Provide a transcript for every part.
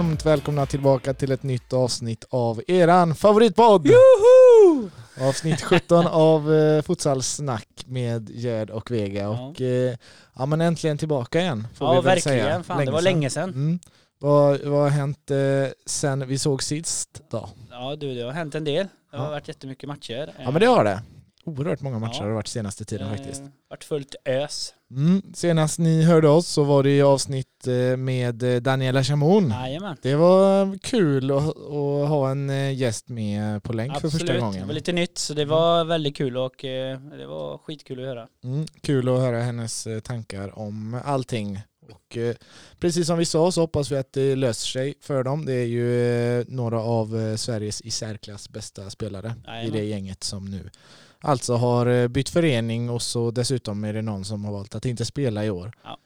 varmt välkomna tillbaka till ett nytt avsnitt av eran favoritpodd! Joho! Avsnitt 17 av eh, Futsalsnack med Gerd och Vega Ja. och eh, ja men äntligen tillbaka igen får Ja vi väl verkligen, säga. fan det var länge sedan. Mm. Vad, vad har hänt eh, sen vi såg sist då? Ja du, det har hänt en del. Det har Ja. varit jättemycket matcher. Ja men det har det. Oerhört många matcher Ja. har det varit senaste tiden Eh, faktiskt. varit fullt ös. Mm. Senast ni hörde oss så var det i avsnitt eh, med eh, Daniela Chamon. Jajamän. Det var kul att, att ha en eh, gäst med på länk för Absolut, första det gången. var lite nytt så det var väldigt kul och eh, det var skitkul att höra. Mm, kul att höra hennes eh, tankar om allting. Och eh, precis som vi sa så hoppas vi att det löser sig för dem. Det är ju eh, några av eh, Sveriges i särklass bästa spelare i Jajamän. det gänget som nu alltså har eh, bytt förening och så dessutom är det någon som har valt att inte spela i år. Ja.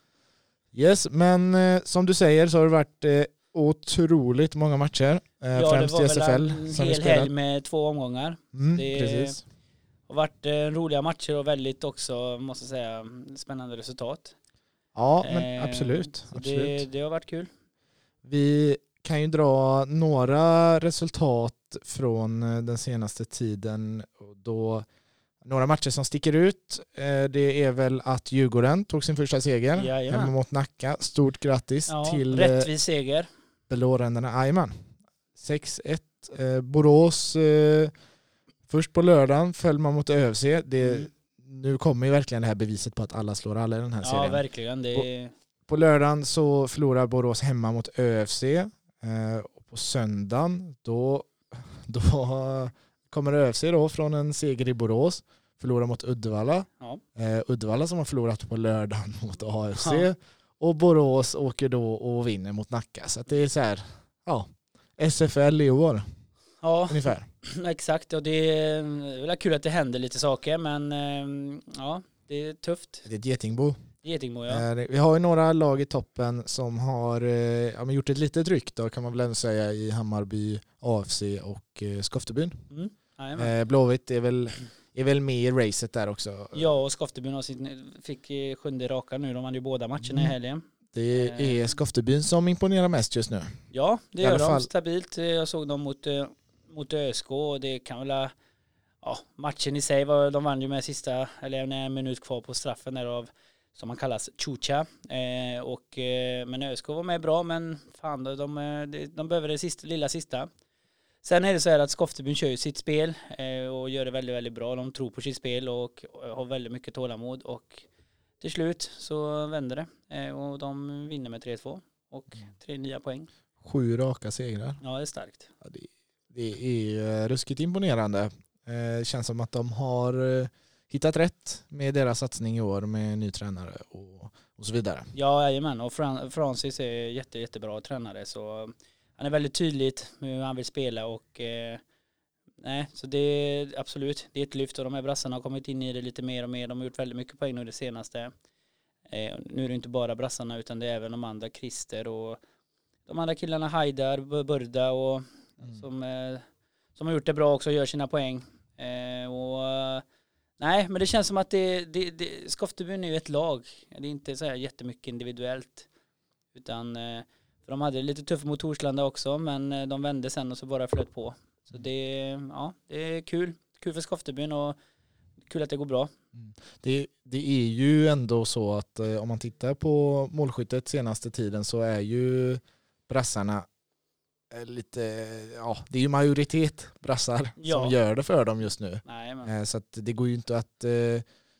Yes, men eh, som du säger så har det varit eh, otroligt många matcher. Ja, det främst var i väl SFL en som vi hel spelat. helg med två omgångar. Mm, Det- precis. Det har varit roliga matcher och väldigt också, måste säga, spännande resultat. Ja, men absolut. absolut. Det, det har varit kul. Vi kan ju dra några resultat från den senaste tiden. Och Då, några matcher som sticker ut. Eh, Det är väl att Djurgården tog sin första seger Jajamän. hemma mot Nacka. Stort grattis Ja, till eh, rättvis seger. blåränderna. Jajamän. 6-1. Eh, Borås först på lördagen föll man mot ÖFC. Det, Mm. Nu kommer ju verkligen det här beviset på att alla slår alla i den här Ja serien. verkligen. Det, På lördagen så förlorar Borås hemma mot ÖFC. Och på söndagen då, då kommer ÖFC då från en seger i Borås. Förlorar mot Uddevalla. ja. Eh, Uddevalla som har förlorat på lördagen mot AFC. Ja. Och Borås åker då och vinner mot Nacka. Så att det är så här, ja, SFL i år ja, ungefär. Exakt, och det är väl kul att det händer lite saker men eh, ja, det är tufft. Det är ett getingbo. Getingbo ja. Eh, Vi har ju några lag i toppen som har eh, ja, gjort ett litet ryck då kan man väl ändå säga i Hammarby, AFC och eh, Skoftebyn. Mm. Eh, Blåvitt är väl, är väl med i racet där också. Ja och Skoftebyn fick eh, sjunde raka nu, de vann ju båda matcherna i Mm. helgen. Det är Skoftebyn som imponerar mest just nu. Ja, det gör de fall. stabilt. Eh, Jag såg dem mot, eh, mot ÖSK och det kan väl ha- ja, matchen i sig var, de vann ju med sista, eller en minut kvar på straffen där av som man kallas Chucha. Eh, och, eh, men ÖSK var med bra men fan de, eh, de, de behöver det sista, lilla sista. Sen är det så här att Skoftebyn kör ju sitt spel eh, och gör det väldigt, väldigt bra. De tror på sitt spel och eh, har väldigt mycket tålamod och till slut så vänder det eh, och de vinner med 3-2 och tre nya poäng. Sju raka segrar. Ja, det är starkt. Ja, det, det är ruskigt imponerande. Eh, Det känns som att de har hittat rätt med deras satsning i år med ny tränare och, och så vidare. Ja, jajamän. Och Fran- Francis är jätte, jättebra tränare så han är väldigt tydligt med hur han vill spela och eh, nej, så det är absolut, det är ett lyft och de här brassarna har kommit in i det lite mer och mer. De har gjort väldigt mycket poäng nu det senaste. Eh, nu är det inte bara brassarna utan det är även de andra, Christer och de andra killarna, Haidar, Burda och som, eh, som har gjort det bra också och gör sina poäng. Eh, och, nej, men det känns som att det, det, det, Skoftebyn är ju ett lag. Det är inte så här jättemycket individuellt. Utan, eh, för de hade det lite tufft mot Torslanda också, men eh, de vände sen och så bara flöt på. Så det, ja, det är kul. Kul för Skoftebyn och kul att det går bra. Det, det är ju ändå så att eh, om man tittar på målskyttet senaste tiden så är ju brassarna eh, lite, ja det är ju majoritet brassar Ja. som gör det för dem just nu. Nej, Så det går ju inte att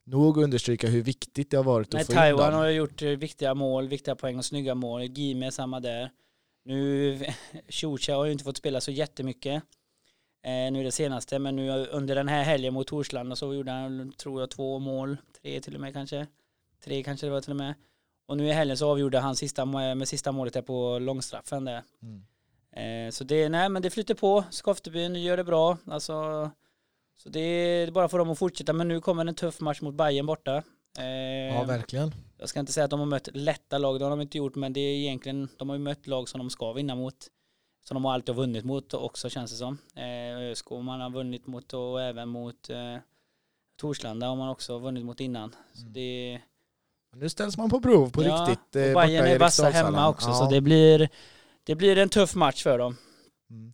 nog understryka hur viktigt det har varit Nej, att få in Taiwan dem. har gjort eh, viktiga mål, viktiga poäng och snygga mål. Gime samma där. Nu, Chucha har ju inte fått spela så jättemycket. Eh, nu det senaste, men nu under den här helgen mot Torslanda så gjorde han, tror jag, två mål. Tre till och med kanske. Tre kanske det var till och med. Och nu i helgen så avgjorde han sista, med sista målet där på långstraffen där. Mm. Eh, så det, nej men det flyter på. Skoftebyn gör det bra. Alltså, så det är bara för dem att fortsätta. Men nu kommer en tuff match mot Bayern borta. Eh, Ja verkligen. jag ska inte säga att de har mött lätta lag, det har de inte gjort, men det är egentligen, de har ju mött lag som de ska vinna mot. Som de har alltid har vunnit mot också känns det som. Eh, ÖSK man har vunnit mot och även mot eh, Torslanda har man också vunnit mot innan. Så Mm. det, Nu ställs man på prov på ja, riktigt. eh, och Bayern är vassa hemma också Ja. så det blir, det blir en tuff match för dem. Mm.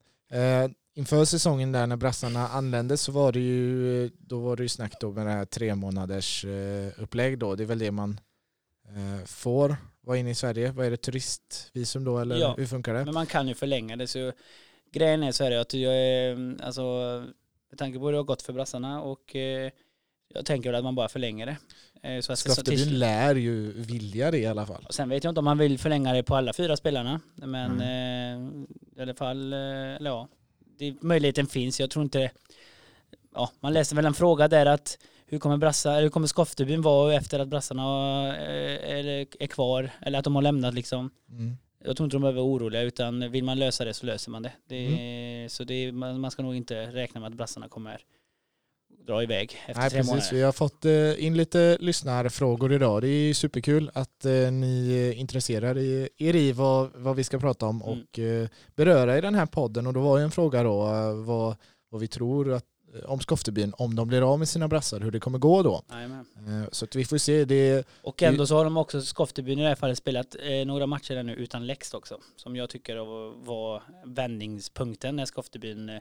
Eh, inför säsongen där när brassarna anlände så var det ju, då var det ju snack då med det här tre månaders eh, upplägg då. Det är väl det man eh, får vara inne i Sverige. Vad är det, turistvisum då eller Ja, hur funkar det? Men man kan ju förlänga det. Så grejen är så här att jag är, alltså, med tanke på hur det har gått för brassarna och eh, jag tänker väl att man bara förlänger det. Så att Skaftebyn lär ju vilja det i alla fall. Sen vet jag inte om man vill förlänga det på alla fyra spelarna. Men eh, i alla fall, eller ja, det, möjligheten finns. Jag tror inte, ja, man läser väl en fråga där att hur kommer, brassa, hur kommer Skoftebyn vara efter att brassarna eh, är, är kvar eller att de har lämnat liksom. Mm. Jag tror inte de behöver vara oroliga utan vill man lösa det så löser man det. det Mm. Så det, är- man, man ska nog inte räkna med att brassarna kommer dra iväg efter Nej, tre precis. månader. Vi har fått eh, in lite lyssnarfrågor idag. Det är superkul att eh, ni är intresserade i, er i vad, vad vi ska prata om Mm. och eh, beröra i den här podden. Och då var ju en fråga då eh, vad, vad vi tror att, eh, om Skoftebyn, om de blir av med sina brassar, hur det kommer gå då. Eh, så att vi får se. Det, Och ändå så har de också, Skoftebyn i det här fallet, spelat eh, några matcher där nu utan Lext också. Som jag tycker var, vändningspunkten när Skoftebyn eh,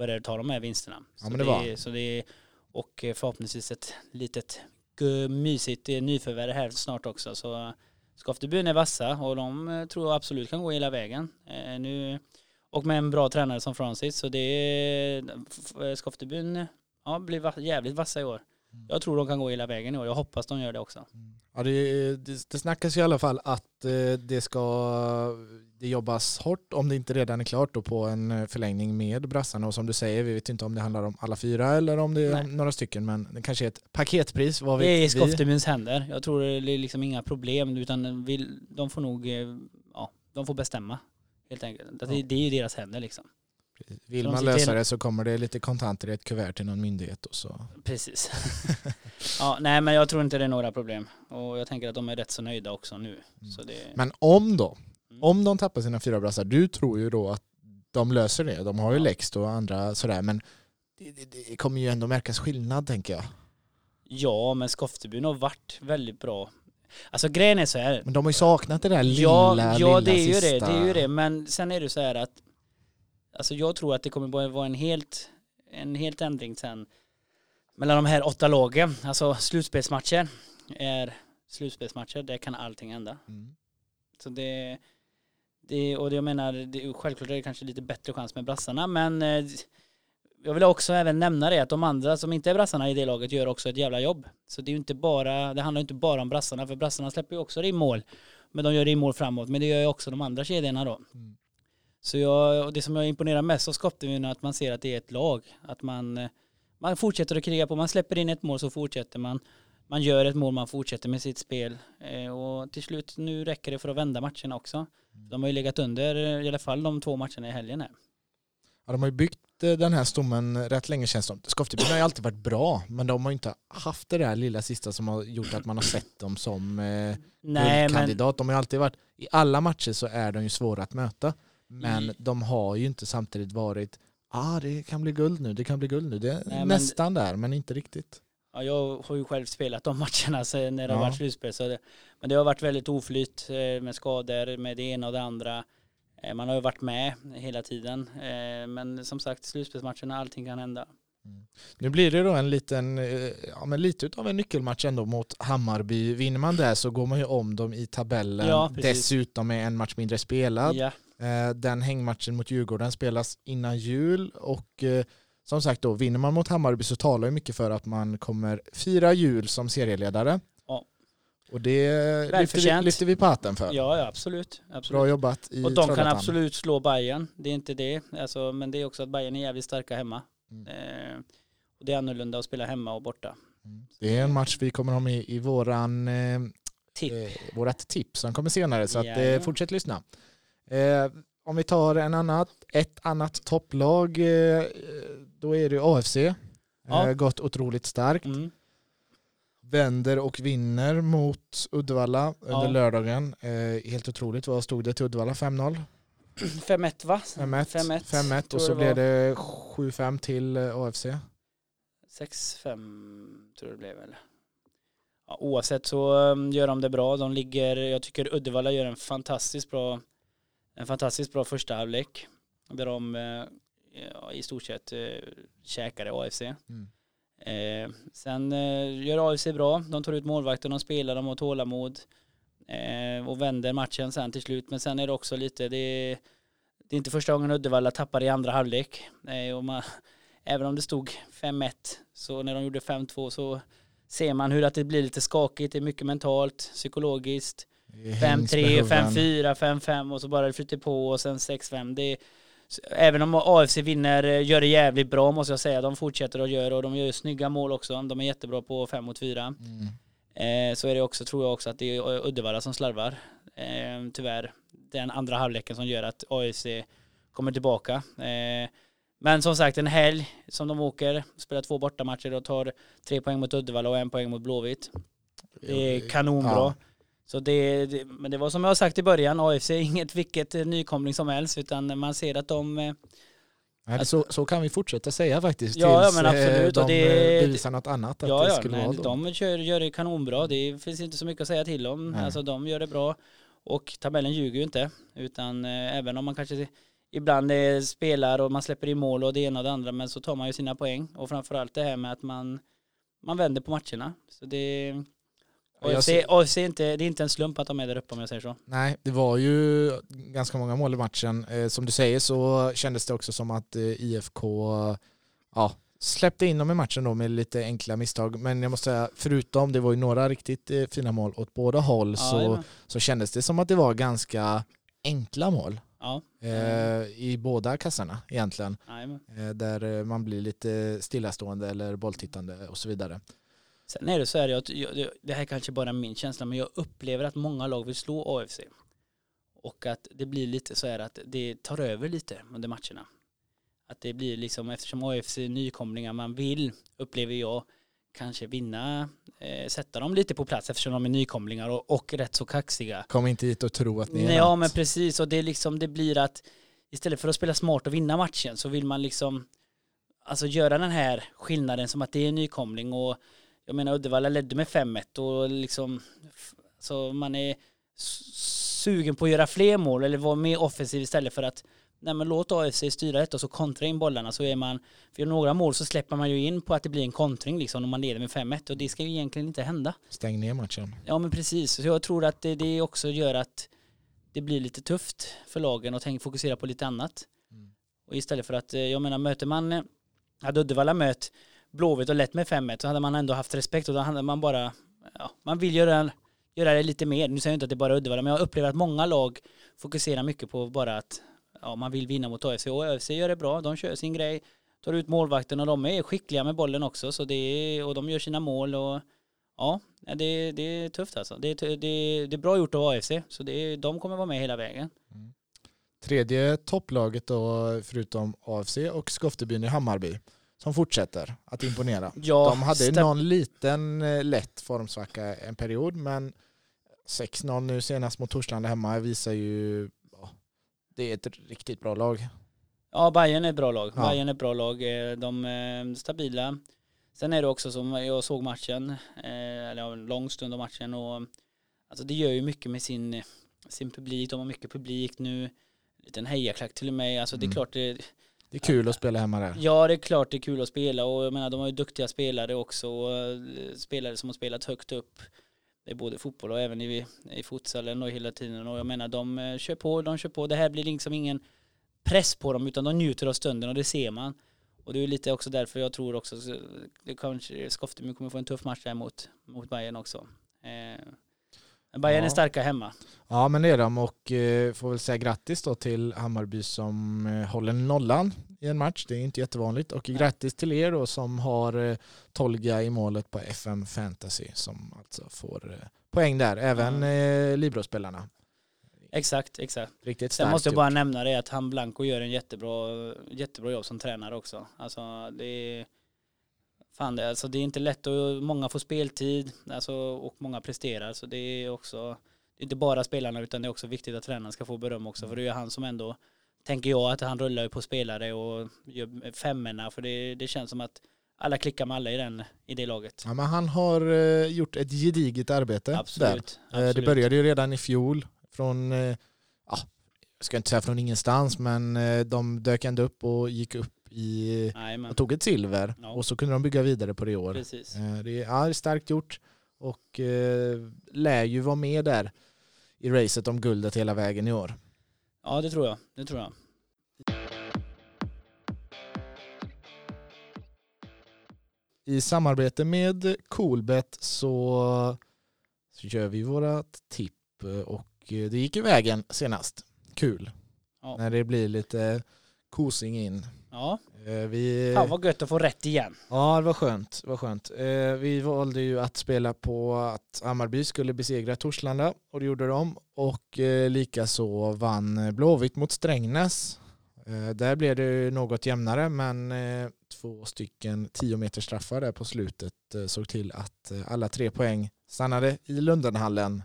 började ta de här vinsterna. Ja, men det var. Så det är, och eh, förhoppningsvis ett litet mysigt eh, nyförvärv här snart också. Så Skoftebyn är vassa och de eh, tror jag absolut kan gå hela vägen. Nu, och med en bra tränare som Francis. Så det Skoftebyn ja, blir jävligt vassa i år. Jag tror de kan gå hela vägen i år. Jag hoppas de gör det också. ja, det, det, det snackas i alla fall att eh, det ska det jobbas hårt om det inte redan är klart då på en eh, förlängning med brassarna och som du säger, vi vet inte om det handlar om alla fyra eller om det är Nej. några stycken men det kanske är ett paketpris, vad Det är i vi? Skoftebyns händer. Jag tror det är liksom inga problem utan vill, de får nog, eh, ja, de får bestämma. Helt enkelt. Det, det är ju deras händer liksom. Vill man lösa det så kommer det lite kontanter i ett kuvert till någon myndighet och så. Precis. ja, nej men jag tror inte det är några problem. Och jag tänker att de är rätt så nöjda också nu. Så det, Men om då, Mm. om de tappar sina fyra brassar, du tror ju då att de löser det. De har ju Ja. Lext och andra sådär men det, det, det kommer ju ändå märkas skillnad tänker jag. ja, men Skoftebyn har varit väldigt bra. Alltså grejen är så här. Men de har ju saknat det där lilla, ja, lilla ja det är ju sista. det. Det är ju det. Men sen är det så här att alltså jag tror att det kommer vara en helt, en helt ändring sen mellan de här åtta lagen. Alltså slutspelsmatcher är slutspelsmatcher. Där kan allting hända. Mm. Så det, det och det jag menar, det, självklart är det kanske lite bättre chans med brassarna, men eh, jag vill också även nämna det att de andra som inte är brassarna i det laget gör också ett jävla jobb. Så det är ju inte bara, det handlar ju inte bara om brassarna, för brassarna släpper ju också mål. Men de gör det i mål framåt, men det gör ju också de andra kedjorna då. Mm. Så jag, och det som jag imponerar mest av Skoptevin är att man ser att det är ett lag. Att man, eh, man fortsätter att kriga på, man släpper in ett mål så fortsätter man. Man gör ett mål, man fortsätter med sitt spel. Eh, och till slut, nu räcker det för att vända matcherna också. De har ju legat under eh, i alla fall de två matcherna i helgen här. Ja, de har ju byggt den här stommen rätt länge känns det som. Skoftebyn har ju alltid varit bra men de har ju inte haft det där lilla sista som har gjort att man har sett dem som eh, Nej men, guldkandidat. De har ju alltid varit, i alla matcher så är de ju svåra att möta. Men I- de har ju inte samtidigt varit, ah det kan bli guld nu, det kan bli guld nu. Det är men- nästan där men inte riktigt. ja, jag har ju själv spelat de matcherna sen när det har Ja. varit slutspel. Så det, men det har varit väldigt oflyt eh, med skador, med det ena och det andra. Eh, man har ju varit med hela tiden. Eh, men som sagt, slutspelsmatcherna, allting kan hända. Nu blir det då en liten, ja men lite utav en nyckelmatch ändå mot Hammarby. Vinner man där så går man ju om dem i tabellen. Ja. Dessutom med en match mindre spelad. Ja, Den hängmatchen mot Djurgården spelas innan jul och eh, som sagt då vinner man mot Hammarby så talar ju mycket för att man kommer fira jul som serieledare. Ja. Och det lyfter vi, lyfter vi på hatten för. ja, ja absolut. absolut. Bra jobbat i Och de kan absolut slå Bayern. Det är inte det. Alltså, men det är också att Bayern är jävligt starka hemma. Mm. Eh, och det är annorlunda att spela hemma och borta. Mm. Det är en match vi kommer ha med i våran, eh, Tipp. eh, vårat tips som kommer senare så att, eh, fortsätt lyssna. Eh, om vi tar en annat, ett annat topplag eh, då är det AFC. Ja. Eh, gått otroligt starkt. Mm. vänder och vinner mot Uddevalla under Ja. lördagen. Eh, helt otroligt. Vad stod det till Uddevalla? 5-0? 5-1 va? 5-1. 5-1. 5-1 tror och så det blev det 7-5 till eh, AFC. 6-5 tror jag det blev väl. Ja, oavsett så gör de det bra. De ligger, jag tycker Uddevalla gör en fantastiskt bra en fantastiskt bra första halvlek där de eh, ja, i stort sett eh, käkade AFC. Mm. Eh, sen eh, gör AFC bra, de tar ut målvakten, de spelar, de har tålamod eh, och vänder matchen sen till slut. Men sen är det också lite, det är, det är inte första gången Uddevalla tappar i andra halvlek. Eh, och man, även om det stod 5-1 så när de gjorde 5-2 så ser man hur att det blir lite skakigt, det är mycket mentalt, psykologiskt. Det hängs med 5-3, huvuden. 5-4, 5-5 och så bara det flyter på och sen 6-5. Det är, även om AFC vinner, eh, gör det jävligt bra måste jag säga. De fortsätter att göra och de gör snygga mål också. De är jättebra på 5 mot 4. Mm. Eh, så är det också, tror jag också att det är Uddevalla som slarvar. Eh, tyvärr. Den andra halvleken som gör att AFC kommer tillbaka. Eh, men som sagt en helg som de åker, spelar två bortamatcher och tar tre poäng mot Uddevalla och en poäng mot Blåvitt. Det är kanonbra. Ja. Så det, det, men det var som jag sagt i början, AFC är inget vilket eh, nykomling som helst utan man ser att de eh, Nej, så, så kan vi fortsätta säga faktiskt. Ja, tills ja, men absolut, eh, och de det- bevisar något annat. Att Ja, det ja, skulle nej, vara de kör, gör det kanonbra. Det finns inte så mycket att säga till om. Nej. Alltså de gör det bra. Och tabellen ljuger ju inte. Utan eh, även om man kanske ibland eh, spelar och man släpper i mål och det ena och det andra. Men så tar man ju sina poäng. Och framförallt det här med att man, man vänder på matcherna. Så det Ja, jag ser- AFC är inte, det är inte en slump att de är där uppe om jag säger så. Nej, det var ju ganska många mål i matchen. Eh, som du säger så kändes det också som att eh, IFK ja, släppte in dem i matchen då med lite enkla misstag. Men jag måste säga, förutom det var ju några riktigt eh, fina mål åt båda håll så, jajamän. så kändes det som att det var ganska enkla mål ja. eh, i båda kassarna egentligen. Eh, där eh, man blir lite stillastående eller bolltittande och så vidare. Sen är det så här, jag, det här är kanske bara min känsla, men jag upplever att många lag vill slå AFC. Och att det blir lite så här att det tar över lite under matcherna. Att det blir liksom, eftersom AFC är nykomlingar, man vill, upplever jag, kanske vinna, eh, sätta dem lite på plats eftersom de är nykomlingar och, och rätt så kaxiga. Kom inte hit och tro att ni är Nej, ja men precis och det är liksom det blir att istället för att spela smart och vinna matchen så vill man liksom alltså göra den här skillnaden som att det är en nykomling och jag menar Uddevalla ledde med 5-1 och liksom så man är sugen på att göra fler mål eller vara mer offensiv istället för att nej men låt AFC styra detta och så kontra in bollarna så är man för några mål så släpper man ju in på att det blir en kontring liksom om man leder med 5-1 och det ska ju egentligen inte hända. Stäng ner matchen. Ja men precis, så jag tror att det, det också gör att det blir lite tufft för lagen och tänk fokusera på lite annat. Mm. Och istället för att, eh, jag menar möter man, eh, hade Uddevalla mött Blåvitt och lett med 5-1 så hade man ändå haft respekt och då hade man bara, ja, man vill göra, göra det lite mer. Nu säger jag inte att det bara är Uddevalla men jag upplever att många lag fokuserar mycket på bara att ja, man vill vinna mot AFC och AFC gör det bra, de kör sin grej, tar ut målvakten och de är skickliga med bollen också så det är, och de gör sina mål och ja, det, det är tufft alltså. Det är, det, det är bra gjort av AFC, så det de kommer vara med hela vägen. Mm. Tredje topplaget då, förutom AFC och Skoftebyn i Hammarby, som fortsätter att imponera. Ja, De hade sta- någon liten eh, lätt formsvacka en period, men 6-0 nu senast mot Torslanda hemma visar ju ja, det är ett riktigt bra lag. Ja, Bayern är ett bra lag. Ja. Bayern är ett bra lag. Eh, De är stabila. Sen är det också som jag såg matchen, eh, eller en lång stund av matchen och alltså det gör ju mycket med sin, sin publik. De har mycket publik nu. En liten hejaklack till och med. Alltså det är Mm. klart det, det är kul att spela hemma där. Ja, det är klart det är kul att spela och jag menar de har ju duktiga spelare också. Eh, spelare som har spelat högt upp. Det är både fotboll och även i, i futsalen och hela tiden. Och jag menar de eh, kör på, de kör på. Det här blir liksom ingen press på dem utan de njuter av stunden och det ser man. Och det är lite också därför jag tror också så- det kanske kommer få en tuff match där mot, mot Bayern också. Eh, Bayern Ja. är starka hemma. Ja men det är de och eh, får väl säga grattis då till Hammarby som eh, håller nollan i en match. Det är inte jättevanligt och Nej. grattis till er då som har eh, Tolga i målet på FM Fantasy som alltså får eh, poäng där. Även eh, Libro-spelarna. Exakt, exakt. Riktigt Sen måste jag gjort. bara nämna det att han Blanco gör en jättebra, jättebra jobb som tränare också. Alltså det är, fan det, alltså det är inte lätt och många får speltid alltså, och många presterar så det är också, det är inte bara spelarna utan det är också viktigt att tränaren ska få beröm också för det är han som ändå, tänker jag att han rullar ju på spelare och gör femmorna för det, det känns som att alla klickar med alla i, den, i det laget. Ja, men han har eh, gjort ett gediget arbete där. Absolut. Eh, Det absolut. började ju redan i fjol från eh, ja, jag ska inte säga från ingenstans, men eh, de dök ändå upp och gick upp i och tog ett silver Ja. och så kunde de bygga vidare på det i år. Precis. Eh, Det är, starkt gjort och eh, lär ju vara med där i racet om guldet hela vägen i år. Ja det tror jag. Det tror jag. I samarbete med Coolbet så, så gör vi vårat tipp och det gick i vägen senast. Kul. Ja. När det blir lite kosing in. Ja, Eh, Vi, fan vad gött att få rätt igen. Ja, det var skönt. Det var skönt. Eh, vi valde ju att spela på att Hammarby skulle besegra Torslanda och det gjorde de. Och eh, likaså vann Blåvitt mot Strängnäs. Där blev det något jämnare men två stycken 10 meter straffar där på slutet såg till att alla tre poäng stannade i Lundenhallen.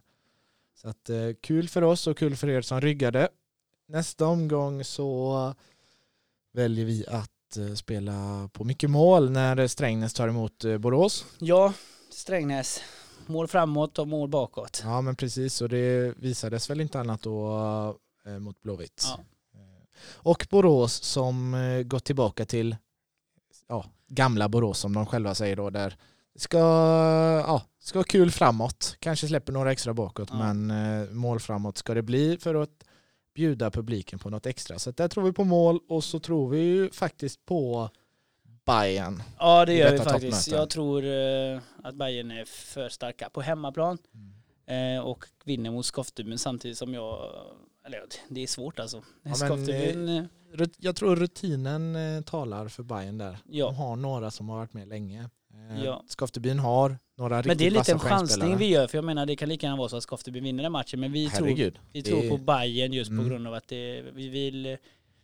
Så att, kul för oss och kul för er som ryggade. Nästa omgång så väljer vi att eh, spela på mycket mål när Strängnäs tar emot eh, Borås. Ja, Strängnäs. Mål framåt och mål bakåt. Ja men precis och det visades väl inte annat då eh, mot Blåvitt. Ja. Och Borås som gått tillbaka till ja, gamla Borås som de själva säger då där ska, ja, ska vara kul framåt. Kanske släpper några extra bakåt Ja. men mål framåt ska det bli för att bjuda publiken på något extra. Så där tror vi på mål och så tror vi ju faktiskt på Bayern. Ja det gör vi faktiskt. toppmöte. Jag tror eh, att Bayern är för starka på hemmaplan eh, och vinner mot Skoftebyn samtidigt som jag, eller ja, det är svårt alltså. men, Skoftebyn, eh, Jag tror rutinen talar för Bayern där. ja. De har några som har varit med länge. Ja. Skoftebyn har några Men det är lite en chansning vi gör för jag menar det kan lika gärna vara så att Skoftebyn vinner den matchen men vi tror, Herregud. vi det tror är- på Bayern just Mm. på grund av att det, vi vill, eh,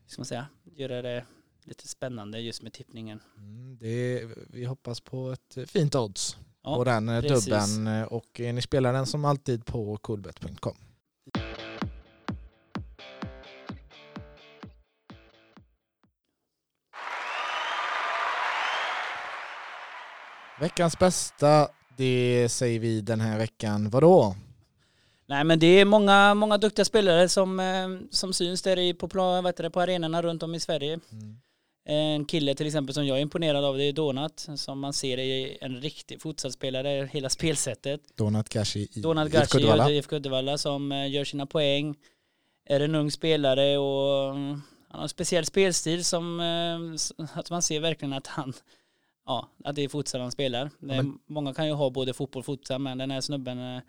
ska man säga, göra det lite spännande just med tippningen. Mm, det vi hoppas på ett fint odds Ja, på den eh, precis. dubben eh, och ni spelar den som alltid på coolbet.com. Veckans bästa, det säger vi den här veckan. Vadå? Nej men det är många, många duktiga spelare som, eh, som syns där i, på, det, på arenorna runt om i Sverige. En kille till exempel som jag är imponerad av det är Donat som man ser är en riktig fotbollsspelare, hela spelsättet. Donat Gashi i Donat Gashi i IFK Uddevalla som eh, gör sina poäng. Är en ung spelare och mm, han har en speciell spelstil som eh, att man ser verkligen att han ja, att det är futsal han spelar. Det är, men- Många kan ju ha både fotboll och futsal men den här snubben eh,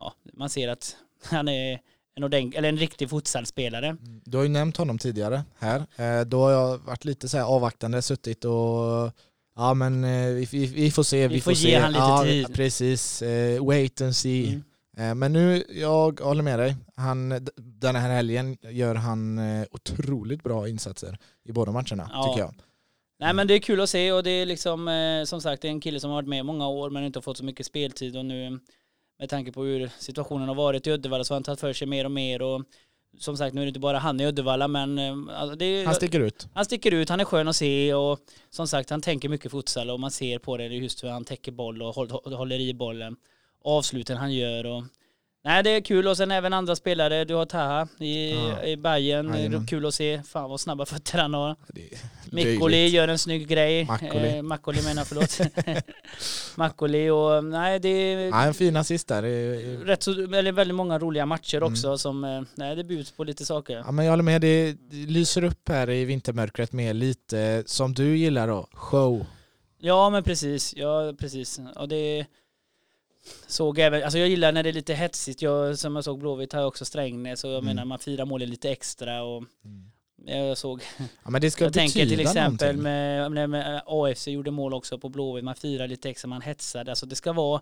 ja, man ser att han är en, ordent- eller en riktig futsalspelare. Mm, Du har ju nämnt honom tidigare här. Eh, Då har jag varit lite så här avvaktande, suttit och ja men eh, vi, vi, vi får se. Vi får ge se. han lite ja, tid. Precis, Eh, wait and see. Mm. Men nu, jag håller med dig. Han, den här helgen gör han otroligt bra insatser i båda matcherna Ja. tycker jag. Nej men det är kul att se och det är liksom eh, som sagt det är en kille som har varit med i många år men inte har fått så mycket speltid och nu med tanke på hur situationen har varit i Uddevalla så har han tagit för sig mer och mer och som sagt nu är det inte bara han i Uddevalla men eh, alltså, det Han sticker ut. han sticker ut, han är skön att se och som sagt han tänker mycket futsal och man ser på det just hur han täcker boll och håll- håller i bollen. Avsluten han gör och Nej det är kul och sen även andra spelare, du har Taha i, Ja. i Bayern, det är Jajamän. kul att se, fan vad snabba fötter han har. Är Mikkoli gör en snygg grej. Makkoli. Eh, Makkoli menar förlåt. Makkoli och nej det är Ja, en fin assist där. Är- rätt så, eller väldigt många roliga matcher Mm. också som, eh, nej det bjuds på lite saker. Ja, men jag håller med, det, lyser upp här i vintermörkret med lite som du gillar då, show. Ja men precis, ja precis. Och det såg även, alltså jag gillar när det är lite hetsigt. Jag, som jag såg Blåvitt har jag också Strängnäs och jag Mm. menar man firar målen lite extra och jag såg, Ja, men det ska jag tänker till exempel med, med, med AFC gjorde mål också på Blåvitt, man firar lite extra, man hetsade. Alltså det ska vara,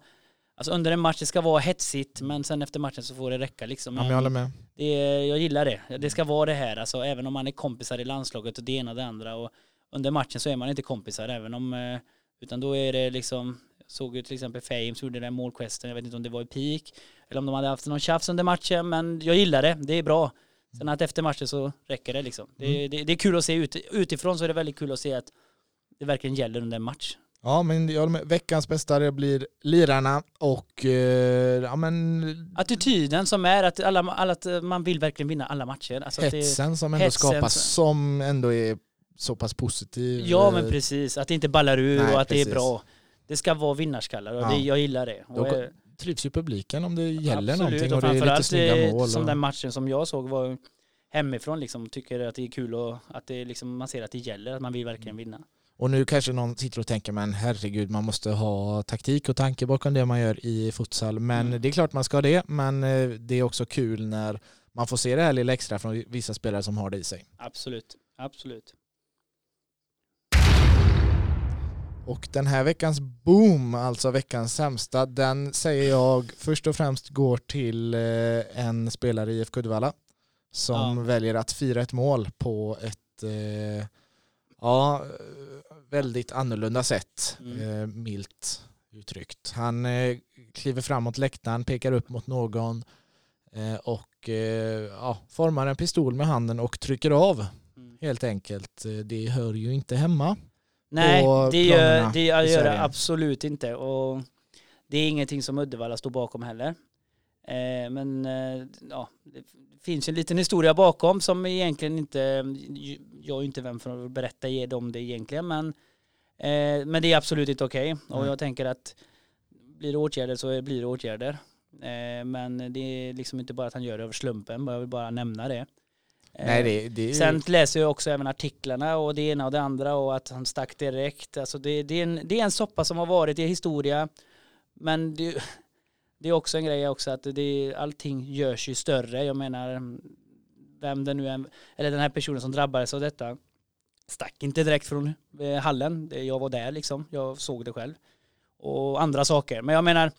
alltså under en match det ska vara hetsigt men sen efter matchen så får det räcka liksom. Ja, men jag håller med. Det jag gillar det. Det ska vara det här, alltså även om man är kompisar i landslaget och det ena och det andra. Och under matchen så är man inte kompisar, även om, eh, utan då är det liksom, såg ju till exempel Fames gjorde den målgesten, jag vet inte om det var i peak, eller om de hade haft någon tjafs under matchen, men jag gillar det, det är bra. Sen att efter matchen så räcker det liksom. Det, Mm. det, det är kul att se ut, utifrån så är det väldigt kul att se att det verkligen gäller under en match. Ja, men jag med. veckans bästa det blir lirarna och eh, ja, men Attityden som är att, alla, alla, att man vill verkligen vinna alla matcher. Alltså att det, hetsen som ändå hetsen skapas som- som ändå är så pass positiv. ja eh, men precis, att det inte ballar ur Nej, och att det precis. är bra. Det ska vara vinnarskallar och Ja. det, jag gillar det. Och, Då eh, trivs ju publiken om det gäller Absolut, någonting och, och det är lite snygga eh, mål. som och, den matchen som jag såg var hemifrån liksom, tycker att det är kul och att det liksom, man ser att det gäller, att man vill verkligen vinna. och nu kanske någon sitter och tänker men herregud man måste ha taktik och tanke bakom det man gör i futsal. Men Mm. det är klart man ska ha det men eh, det är också kul när man får se det här lilla extra från vissa spelare som har det i sig. Absolut, absolut. Och den här veckans boom, alltså veckans sämsta, den säger jag först och främst går till eh, en spelare i IFK Uddevalla som Ja. väljer att fira ett mål på ett eh, ja, väldigt annorlunda sätt, Mm. eh, milt uttryckt. Han eh, kliver fram mot läktaren, pekar upp mot någon eh, och eh, ja, formar en pistol med handen och trycker av Mm. helt enkelt. Det hör ju inte hemma. Nej, det gör, det gör det absolut inte. Och det är ingenting som Uddevalla står bakom heller. Eh, men eh, ja, det finns en liten historia bakom som egentligen inte, jag är inte vem för att berätta dem det egentligen, men, eh, men det är absolut inte okej. Och Nej. jag tänker att blir det åtgärder så blir det åtgärder. Eh, men det är liksom inte bara att han gör det över slumpen, jag vill bara nämna det. Eh, Nej, det, det ju- Sen läser jag också även artiklarna och det ena och det andra och att han stack direkt. Alltså det, det, är, en, det är en soppa som har varit i historia. Men det, det är också en grej också att det, allting görs ju större. Jag menar, vem det nu är, eller den här personen som drabbades av detta stack inte direkt från eh, hallen. Jag var där liksom, jag såg det själv. Och andra saker. Men jag menar,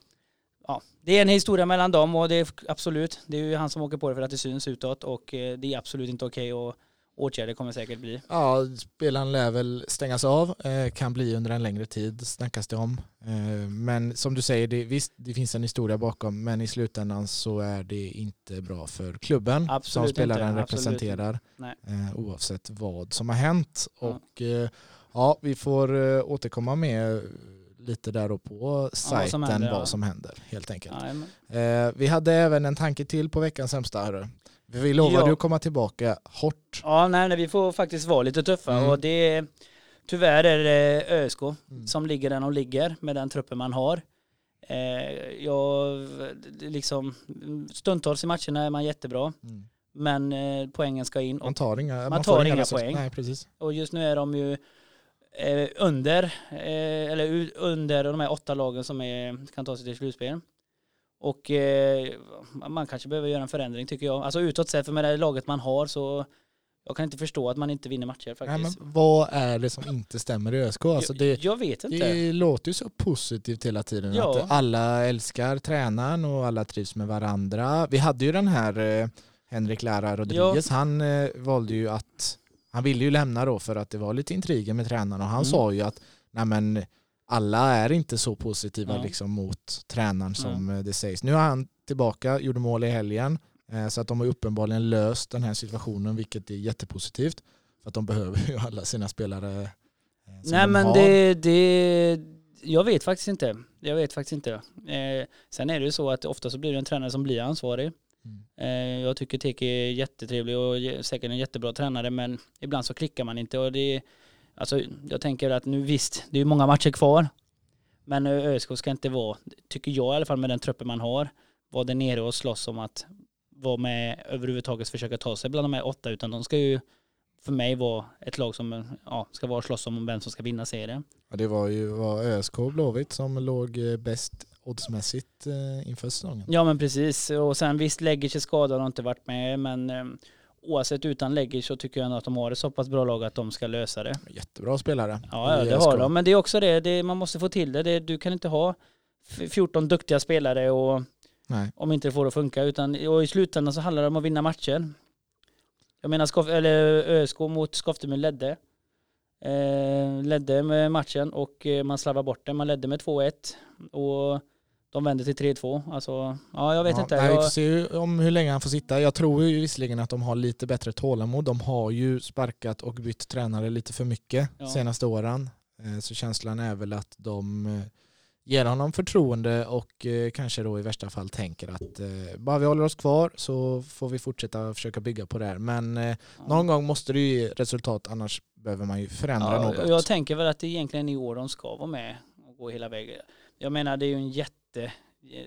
det är en historia mellan dem och det är absolut, det är ju han som åker på det för att det syns utåt och eh, det är absolut inte okej och åtgärder kommer säkert bli. Ja, spelaren lär väl stängas av, eh, kan bli under en längre tid snackas det om. Eh, men som du säger, det, visst det finns en historia bakom men i slutändan så är det inte bra för klubben Absolut som inte, spelaren absolut representerar oavsett vad som har hänt. Ja. Och ja, vi får återkomma med lite där och på sajten som händer, ja. vad som händer helt enkelt. Ja, Eh, vi hade även en tanke till på veckans sämsta hörru. Vi lovade Ja. att komma tillbaka hårt. Ja, nej, nej, vi får faktiskt vara lite tuffa Mm. och det är, tyvärr är det ÖSK Mm. som ligger där de ligger med den truppen man har. Eh, jag, liksom, stundtals i matcherna är man jättebra, Mm. men eh, poängen ska in. Man tar inga, man tar inga resultat. poäng. Nej, precis. och just nu är de ju eh, under, eh, eller under de här åtta lagen som är, kan ta sig till slutspel. Och eh, man kanske behöver göra en förändring tycker jag. Alltså utåt sett, för med det laget man har så jag kan inte förstå att man inte vinner matcher Nej, men faktiskt. vad är det som inte stämmer i ÖSK? Alltså det, jag, vet inte. det låter ju så positivt hela tiden. Ja. Att alla älskar tränaren och alla trivs med varandra. Vi hade ju den här eh, Henrik Lara Rodriguez. Han eh, valde ju att han ville ju lämna då för att det var lite intriger med tränaren och han Mm. sa ju att nej men alla är inte så positiva Ja. liksom mot tränaren som eh, det sägs. Nu är han tillbaka, gjorde mål i helgen. Eh, Så att de har uppenbarligen löst den här situationen vilket är jättepositivt. För att de behöver ju alla sina spelare eh, Nej men har. det, det, jag vet faktiskt inte. Jag vet faktiskt inte. Eh, sen är det ju så att ofta så blir det en tränare som blir ansvarig. Mm. Eh, jag tycker Teke är jättetrevlig och säkert en jättebra tränare men ibland så klickar man inte och det alltså jag tänker att nu visst, det är ju många matcher kvar. Men eh, ÖSK ska inte vara, tycker jag i alla fall med den truppen man har, vara där nere och slåss om att vara med överhuvudtaget försöka ta sig bland de här åtta utan de ska ju för mig vara ett lag som ja, ska vara och slåss om vem som ska vinna serien. Ja, det var ju var ÖSK och Blåvitt som låg eh, bäst oddsmässigt eh, inför säsongen. Ja men precis och sen visst Leggic är skadad och inte varit med men eh, oavsett utan Leggic så tycker jag ändå att de har ett så pass bra lag att de ska lösa det. Jättebra spelare. Ja, ja det har de men det är också det, det man måste få till det. det. Du kan inte ha f- 14 duktiga spelare och Nej. om inte det får att funka utan och i slutändan så handlar det om att vinna matcher. Jag menar Skof, eller ÖSK mot Skoftemyr ledde. Eh, ledde med matchen och eh, man slarvade bort det. Man ledde med 2-1 och de vände till 3-2. Alltså, ja jag vet Ja, inte. Nej, vi får Jag, se om hur länge han får sitta. Jag tror ju visserligen att de har lite bättre tålamod. De har ju sparkat och bytt tränare lite för mycket Ja. senaste åren. Eh, Så känslan är väl att de eh, ger honom förtroende och eh, kanske då i värsta fall tänker att bara vi håller oss kvar så får vi fortsätta försöka bygga på det här. Men Ja. någon gång måste det ju ge resultat annars behöver man ju förändra något. Jag tänker väl att det egentligen i år de ska vara med och gå hela vägen. Jag menar det är ju en jätte,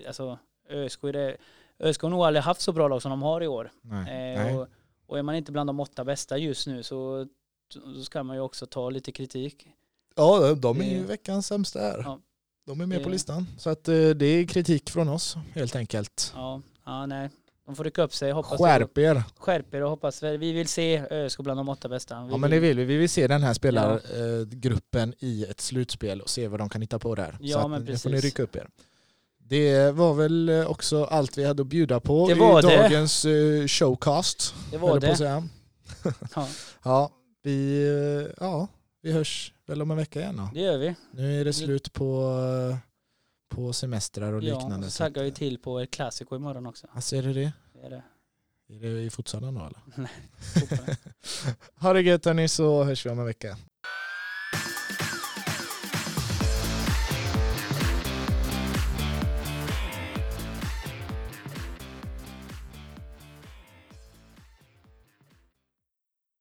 alltså ÖSK, det, ÖSK har nog aldrig haft så bra lag som de har i år. Nej. Eh, Nej. och, och är man inte bland de åtta bästa just nu så, så ska man ju också ta lite kritik. Ja, de är ju veckans sämsta här. Ja. De är med på Det- listan. Så att eh, det är kritik från oss helt enkelt. Ja, ja nej. De får rycka upp sig. Hoppas Skärp er. Skärp er och hoppas. Vi vill se ÖSK bland de åtta bästa. Vi Ja men det vill vi. Vi vill se den här Ja. spelargruppen i ett slutspel och se vad de kan hitta på där. Ja, så att men nu får ni rycka upp er. Det var väl eh, också allt vi hade att bjuda på i dagens eh, showcast. Det var på det. säga. Ja, Ja, vi, eh, ja, vi hörs väl om en vecka igen då. det gör vi. Nu är det slut på, på semestrar och Ja, liknande. och så taggar vi till på ett klassiko imorgon också. Alltså är det det? Det är det. Är det i futsalen då eller? Fotbollen. ha det gött hörni så hörs vi om en vecka.